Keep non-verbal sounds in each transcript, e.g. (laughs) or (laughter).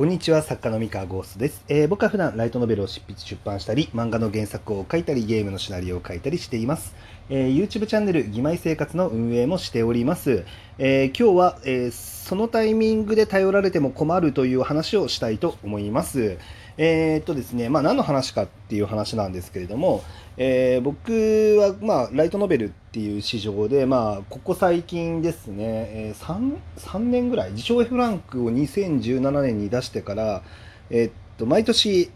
こんにちは、作家の三河ゴーストです、えー、僕は普段ライトノベルを執筆出版したり、漫画の原作を書いたり、ゲームのシナリオを書いたりしています。えー、YouTube チャンネル、義妹生活の運営もしております。えー、今日は、えー、そのタイミングで頼られても困るという話をしたいと思います。えー、っとですね、まあ何の話かっていう話なんですけれども、えー、僕は、まあ、ライトノベルっていう市場で、まあ、ここ最近ですね、えー、3, 3年ぐらい、自称 F ランクを2017年に出してから、えー、っと、毎年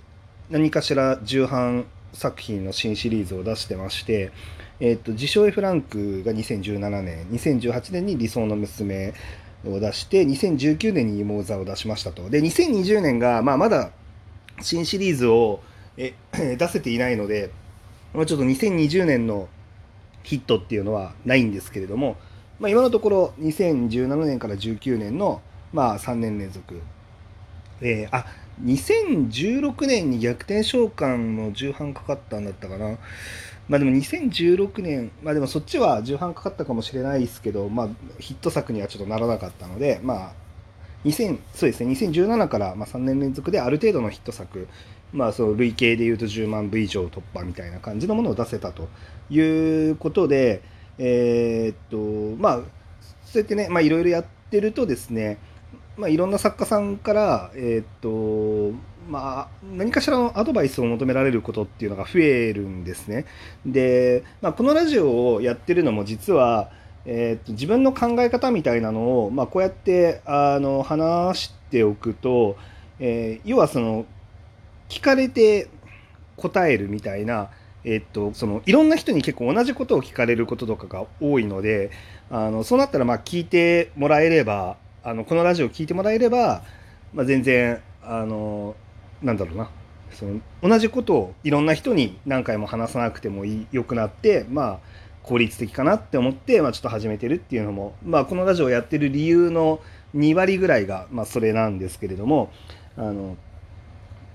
何かしら重版作品の新シリーズを出してまして、えー、っと、自称 F ランクが2017年、2018年に理想の娘を出して、2019年に妹座を出しましたと。で、2020年が、まあ、まだ新シリーズをえ (laughs) 出せていないので、まあ、ちょっと2020年のヒットっていうのはないんですけれども、まあ、今のところ2017年から19年の、まあ、3年連続、えー、あ2016年に逆転召喚の重版かかったんだったかな。まあでも2016年、まあでもそっちは重版かかったかもしれないですけど、まあヒット作にはちょっとならなかったので、まあ2000そうですね2017からまあ3年連続である程度のヒット作まあ、その累計でいうと10万部以上突破みたいな感じのものを出せたということで、えー、っとまあそうやってねまあいろいろやってるとですね、まあ、いろんな作家さんから、えー、っとまあ、何かしらのアドバイスを求められることっていうのが増えるんですね。で、まあ、このラジオをやってるのも実は、えー、と自分の考え方みたいなのを、まあ、こうやってあの話しておくと、えー、要はその聞かれて答えるみたいな、えっと、そのいろんな人に結構同じことを聞かれることとかが多いのであのそうなったらまあ聞いてもらえればあのこのラジオ聞いてもらえれば、まあ、全然あのなんだろうなその同じことをいろんな人に何回も話さなくてもいいよくなってまあ効率的かなって思って、まあ、ちょっと始めてるっていうのも、まあ、このラジオやってる理由の2割ぐらいが、まあ、それなんですけれどもあの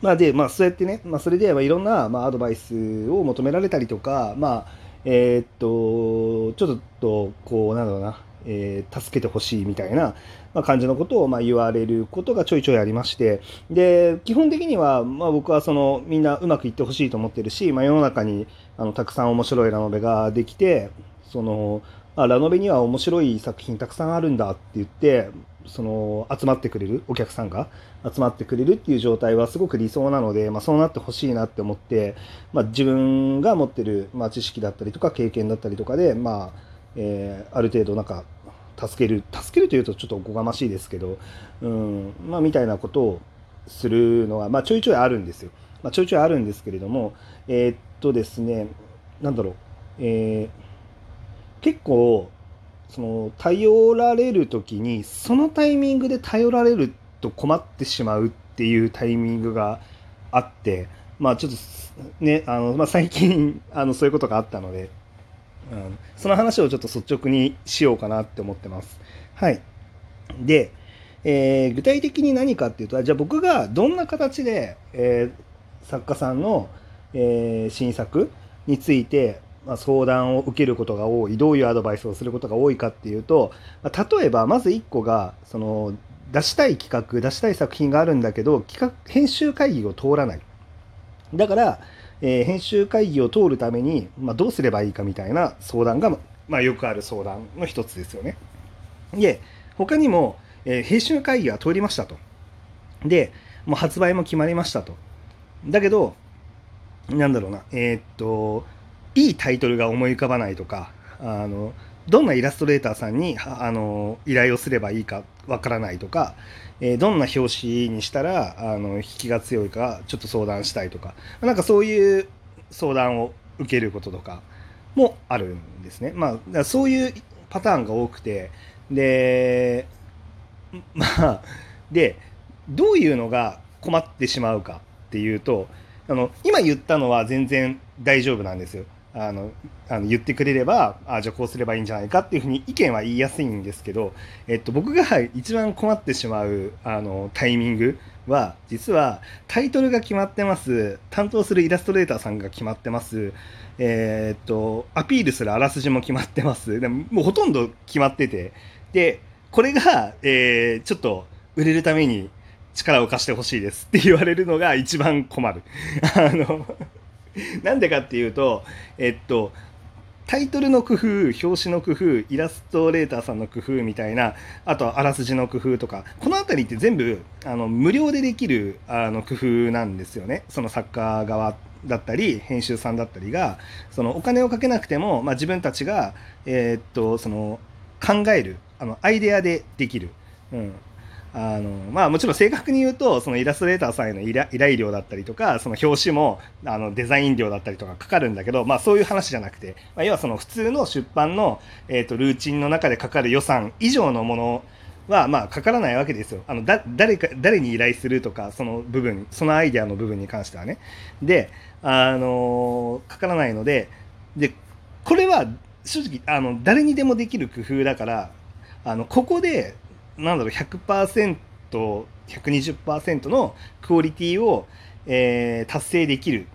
まあで、まあそうやってね、まあそれでまあいろんな、まあ、アドバイスを求められたりとか、まあ、えー、っと、ちょっと、こう、なんだろうな、えー、助けてほしいみたいな、まあ、感じのことをまあ言われることがちょいちょいありまして、で、基本的には、まあ僕はその、みんなうまくいってほしいと思ってるし、まあ世の中に、あの、たくさん面白いラノベができて、その、あラノベには面白い作品たくさんあるんだって言って、その集まってくれるお客さんが集まってくれるっていう状態はすごく理想なので、まあ、そうなってほしいなって思って、まあ、自分が持ってる、まあ、知識だったりとか経験だったりとかで、まあえー、ある程度なんか助ける助けるというとちょっとおこがましいですけど、うんまあ、みたいなことをするのは、まあ、ちょいちょいあるんですよ。まあ、ちょいちょいあるんですけれどもえー、っとですねなんだろう、えー、結構その頼られる時にそのタイミングで頼られると困ってしまうっていうタイミングがあってまあちょっとねあの、まあ、最近あのそういうことがあったので、うん、その話をちょっと率直にしようかなって思ってます。はい、で、えー、具体的に何かっていうとじゃあ僕がどんな形で、えー、作家さんの、えー、新作についてまあ、相談を受けることが多いどういうアドバイスをすることが多いかっていうと、まあ、例えばまず1個がその出したい企画出したい作品があるんだけど企画編集会議を通らない。だから、えー、編集会議を通るために、まあ、どうすればいいかみたいな相談が、まあ、よくある相談の一つですよね。で他にも、えー、編集会議は通りましたと。でもう発売も決まりましたと。だけどなんだろうなえー、っといいタイトルが思い浮かばないとかあのどんなイラストレーターさんにあの依頼をすればいいかわからないとか、えー、どんな表紙にしたらあの引きが強いかちょっと相談したいとかなんかそういう相談を受けることとかもあるんですね。まあ、そういうパターンが多くてでまあでどういうのが困ってしまうかっていうとあの今言ったのは全然大丈夫なんですよ。あのあの言ってくれればあじゃあこうすればいいんじゃないかっていうふうに意見は言いやすいんですけど、えっと、僕が一番困ってしまうあのタイミングは実はタイトルが決まってます。担当するイラストレーターさんが決まってます。えー、っとアピールするあらすじも決まってます。でももうほとんど決まってて。でこれが、えー、ちょっと売れるために力を貸してほしいですって言われるのが一番困る。あの (laughs) なんでかっていうと、えっと、タイトルの工夫、表紙の工夫、イラストレーターさんの工夫みたいな、あとはあらすじの工夫とか、この辺りって全部あの無料でできるあの工夫なんですよね。その作家側だったり、編集さんだったりが、そのお金をかけなくても、まあ、自分たちが、えー、っと、その考える、あのアイデアでできる。うんあのまあもちろん正確に言うとそのイラストレーターさんへの依頼料だったりとかその表紙もあのデザイン料だったりとかかかるんだけど、まあ、そういう話じゃなくて、まあ、要はその普通の出版の、えーと、ルーチンの中でかかる予算以上のものはまあかからないわけですよ。あのだ誰か誰に依頼するとかその部分そのアイデアの部分に関してはね。であのかからないのででこれは正直あの誰にでもできる工夫だからあのここでなんだろう 100%120% のクオリティを、えー、達成できる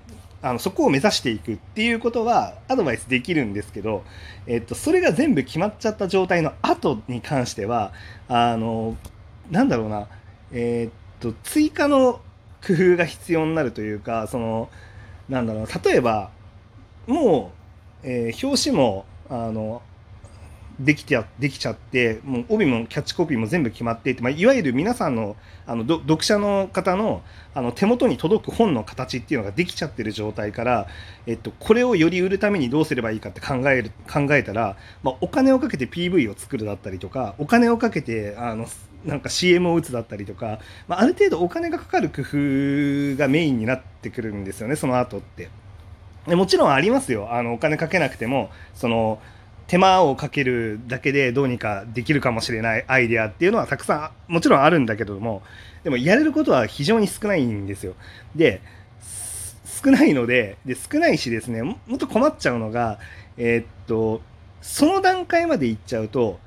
あのそこを目指していくっていうことはアドバイスできるんですけど、えっと、それが全部決まっちゃった状態の後に関してはあのなんだろうな、えー、っと追加の工夫が必要になるというかそのなんだろう例えばもう、えー、表紙もあのできちゃできちゃってもう帯もキャッチコピーも全部決まっていて、まあ、いわゆる皆さんのあの読者の方のあの手元に届く本の形っていうのができちゃってる状態から、えっと、これをより売るためにどうすればいいかって考える考えたら、まあ、お金をかけて PV を作るだったりとかお金をかけてあのなんか CM を打つだったりとか、まあ、ある程度お金がかかる工夫がメインになってくるんですよねその後って。もちろんありますよあのお金かけなくてもその手間をかけるだけでどうにかできるかもしれないアイデアっていうのはたくさんもちろんあるんだけどもでもやれることは非常に少ないんですよ。で少ないのでで少ないしですねもっと困っちゃうのがえー、っとその段階までいっちゃうと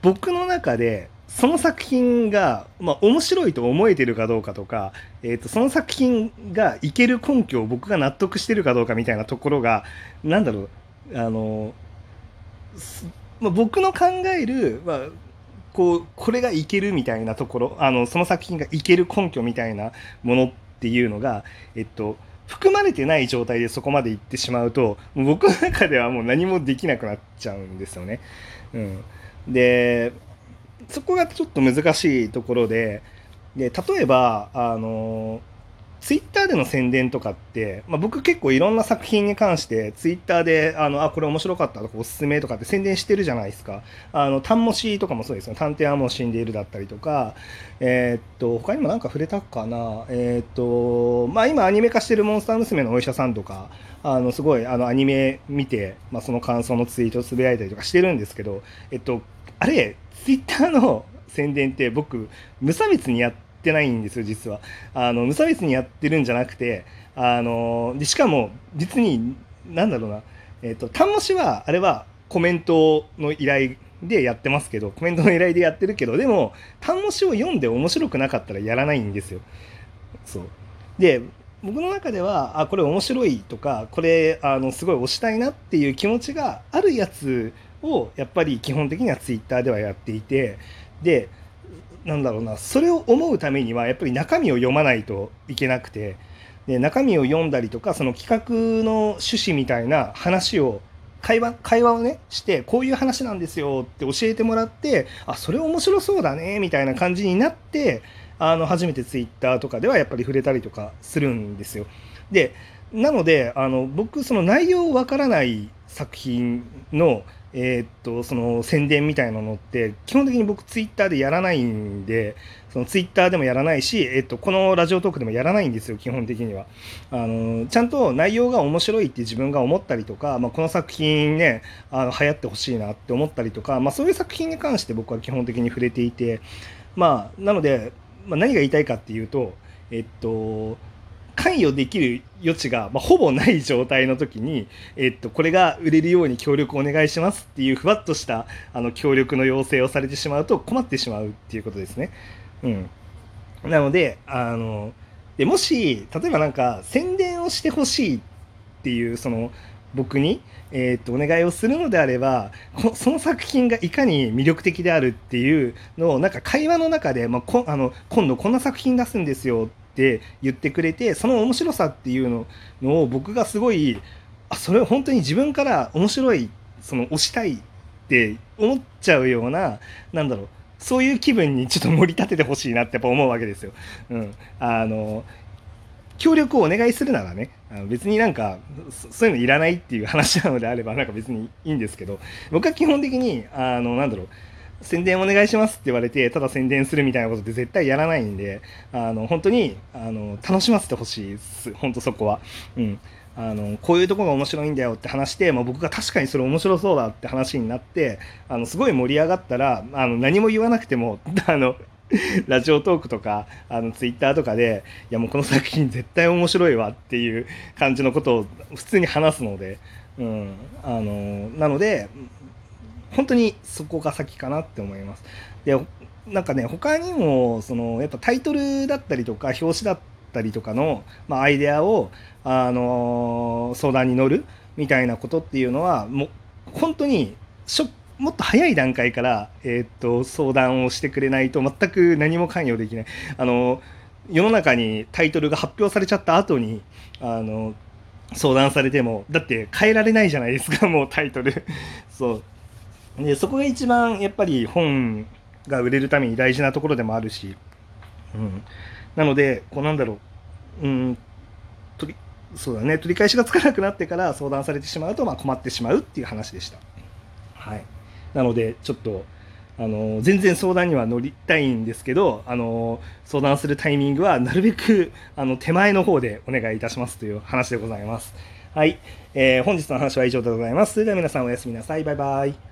僕の中でその作品が、まあ、面白いと思えてるかどうかとか、えー、とその作品がいける根拠を僕が納得してるかどうかみたいなところがなんだろうあのまあ、僕の考える、まあ、こうこれがいけるみたいなところあのその作品がいける根拠みたいなものっていうのが、えっと、含まれてない状態でそこまで行ってしまうと僕の中ではもう何もできなくなっちゃうんですよね。うん、でそこがちょっと難しいところでで例えばあのツイッターでの宣伝とかって、まあ、僕結構いろんな作品に関してツイッターであのあこれ面白かったとかおすすめとかって宣伝してるじゃないですか。あのタンモシとかもそうですよ。探偵はもう死んでいるだったりとか。えー、っと他にも何か触れたかな。えー、っとまあ今アニメ化してるモンスター娘のお医者さんとかあのすごいあのアニメ見て、まあ、その感想のツイートをつぶやいたりとかしてるんですけどえっとあれツイッターの宣伝って僕無差別にやってってないんですよ実は。あの無差別にやってるんじゃなくてあのでしかも実に何だろうなえっ、ー、と単模試はあれはコメントの依頼でやってますけどコメントの依頼でやってるけどでも単模試を読んで面白くなかったらやらないんですよ。そう。で僕の中ではあこれ面白いとかこれあのすごい推したいなっていう気持ちがあるやつをやっぱり基本的にはツイッターではやっていてでなんだろうなそれを思うためにはやっぱり中身を読まないといけなくてで中身を読んだりとかその企画の趣旨みたいな話を会話会話をねしてこういう話なんですよって教えてもらってあそれ面白そうだねみたいな感じになってあの初めてツイッターとかではやっぱり触れたりとかするんですよ。でなのであの僕その内容わからない作品のえー、っとその宣伝みたいなのって基本的に僕ツイッターでやらないんでそのツイッターでもやらないし、え、っとこのラジオトークでもやらないんですよ基本的には。あのちゃんと内容が面白いって自分が思ったりとか、まあ、この作品ねあの流行ってほしいなって思ったりとか、まあ、そういう作品に関して僕は基本的に触れていてまあなので、まあ、何が言いたいかっていうとえっと関与できる余地が、ま、ほぼない状態の時に、えっと、これが売れるように協力お願いしますっていうふわっとしたあの協力の要請をされてしまうと困ってしまうっていうことですね。うん、なのであのでもし例えばなんか宣伝をしてほしいっていうその僕に、えー、とお願いをするのであればその作品がいかに魅力的であるっていうのをなんか会話の中で、まあ、こあの今度こんな作品出すんですよってって言ってくれてその面白さっていうののを僕がすごいあそれを本当に自分から面白いその推したいって思っちゃうようななんだろうそういう気分にちょっと盛り立ててほしいなってやっぱ思うわけですよ。うん、あの協力をお願いするならね別になんかそういうのいらないっていう話なのであればなんか別にいいんですけど僕は基本的にあのなんだろう宣伝お願いしますって言われてただ宣伝するみたいなことって絶対やらないんであの本当にあの楽しませてほしいです。本当そこは。うん。あのこういうとこが面白いんだよって話して、まあ、僕が確かにそれ面白そうだって話になってあのすごい盛り上がったらあの何も言わなくても (laughs) あのラジオトークとかあのツイッターとかでいやもうこの作品絶対面白いわっていう感じのことを普通に話すので、うん、あのなので本当にそこが先かなって思います。でなんかね他にもそのやっぱタイトルだったりとか表紙だったりとかの、まあ、アイデアを、あの相談に乗るみたいなことっていうのはもう本当にしょもっと早い段階から、えー、っと相談をしてくれないと全く何も関与できない。あの世の中にタイトルが発表されちゃった後にあの相談されてもだって変えられないじゃないですかもうタイトル (laughs) そうでそこが一番やっぱり本が売れるために大事なところでもあるし、うん、なのでこうなんだろううん取りそうだね取り返しがつかなくなってから相談されてしまうと、まあ、困ってしまうっていう話でしたはいなのでちょっとあの全然相談には乗りたいんですけどあの相談するタイミングはなるべくあの手前の方でお願いいたしますという話でございます。はい、えー、本日の話は以上でございます。それでは皆さんおやすみなさい。バイバイ。